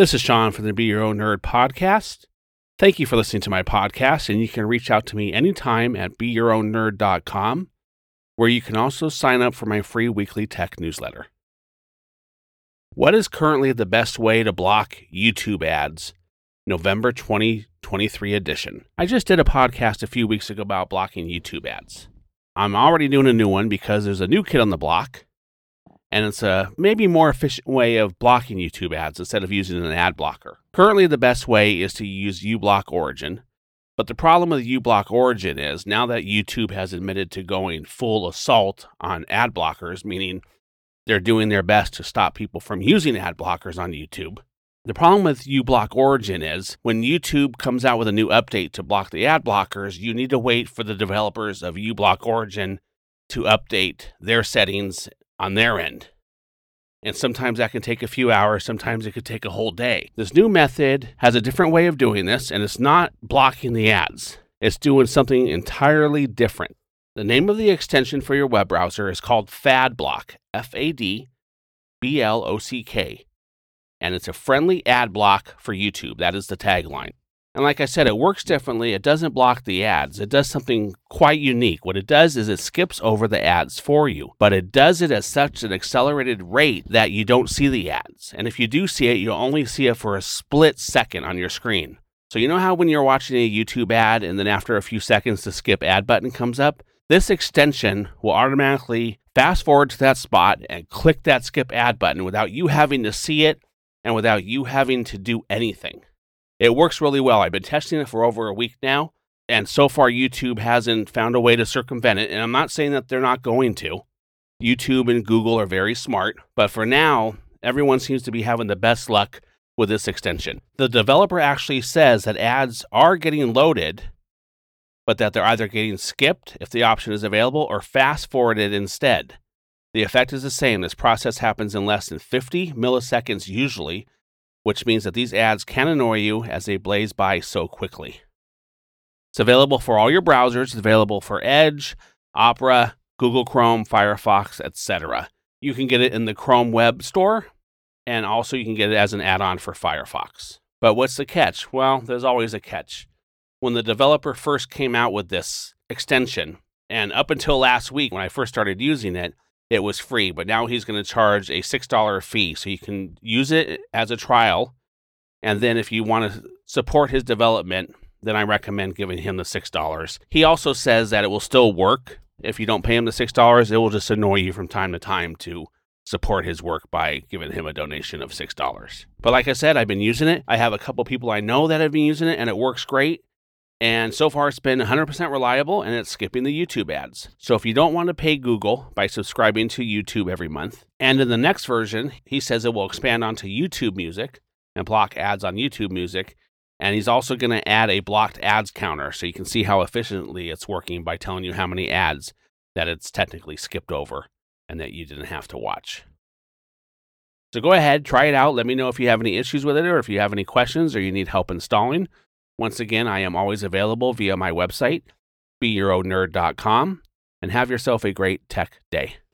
This is Shawn from the Be Your Own Nerd podcast. Thank you for listening to my podcast, and you can reach out to me anytime at beyourownnerd.com, where you can also sign up for my free weekly tech newsletter. What is currently the best way to block YouTube ads? November 2023 edition. I just did a podcast a few weeks ago about blocking YouTube ads. I'm already doing a new one because there's a new kid on the block and it's a maybe more efficient way of blocking YouTube ads instead of using an ad blocker. Currently, the best way is to use uBlock Origin, but the problem with uBlock Origin is now that YouTube has admitted to going full assault on ad blockers, meaning they're doing their best to stop people from using ad blockers on YouTube. The problem with uBlock Origin is when YouTube comes out with a new update to block the ad blockers, you need to wait for the developers of uBlock Origin to update their settings on their end. And sometimes that can take a few hours, sometimes it could take a whole day. This new method has a different way of doing this, and it's not blocking the ads, it's doing something entirely different. The name of the extension for your web browser is called FadBlock, F A D B L O C K, and it's a friendly ad block for YouTube. That is the tagline. And like I said, it works differently. It doesn't block the ads. It does something quite unique. What it does is it skips over the ads for you, but it does it at such an accelerated rate that you don't see the ads. And if you do see it, you'll only see it for a split second on your screen. So, you know how when you're watching a YouTube ad and then after a few seconds the skip ad button comes up? This extension will automatically fast forward to that spot and click that skip ad button without you having to see it and without you having to do anything. It works really well. I've been testing it for over a week now, and so far YouTube hasn't found a way to circumvent it. And I'm not saying that they're not going to. YouTube and Google are very smart, but for now, everyone seems to be having the best luck with this extension. The developer actually says that ads are getting loaded, but that they're either getting skipped if the option is available or fast forwarded instead. The effect is the same. This process happens in less than 50 milliseconds usually, which means that these ads can annoy you as they blaze by so quickly. It's available for all your browsers. It's available for Edge, Opera, Google Chrome, Firefox, etc. You can get it in the Chrome Web Store, and also you can get it as an add on for Firefox. But what's the catch? Well, there's always a catch. When the developer first came out with this extension, and up until last week when I first started using it, it was free, but now he's going to charge a $6 fee. So you can use it as a trial. And then if you want to support his development, then I recommend giving him the $6. He also says that it will still work. If you don't pay him the $6, it will just annoy you from time to time to support his work by giving him a donation of $6. But like I said, I've been using it. I have a couple people I know that have been using it and it works great. And so far, it's been 100% reliable and it's skipping the YouTube ads. So if you don't want to pay Google by subscribing to YouTube every month, and in the next version, he says it will expand onto YouTube music and block ads on YouTube music. And he's also going to add a blocked ads counter so you can see how efficiently it's working by telling you how many ads that it's technically skipped over and that you didn't have to watch. So go ahead, try it out. Let me know if you have any issues with it or if you have any questions or you need help installing. Once again, I am always available via my website, beyourownnerd.com, and have yourself a great tech day.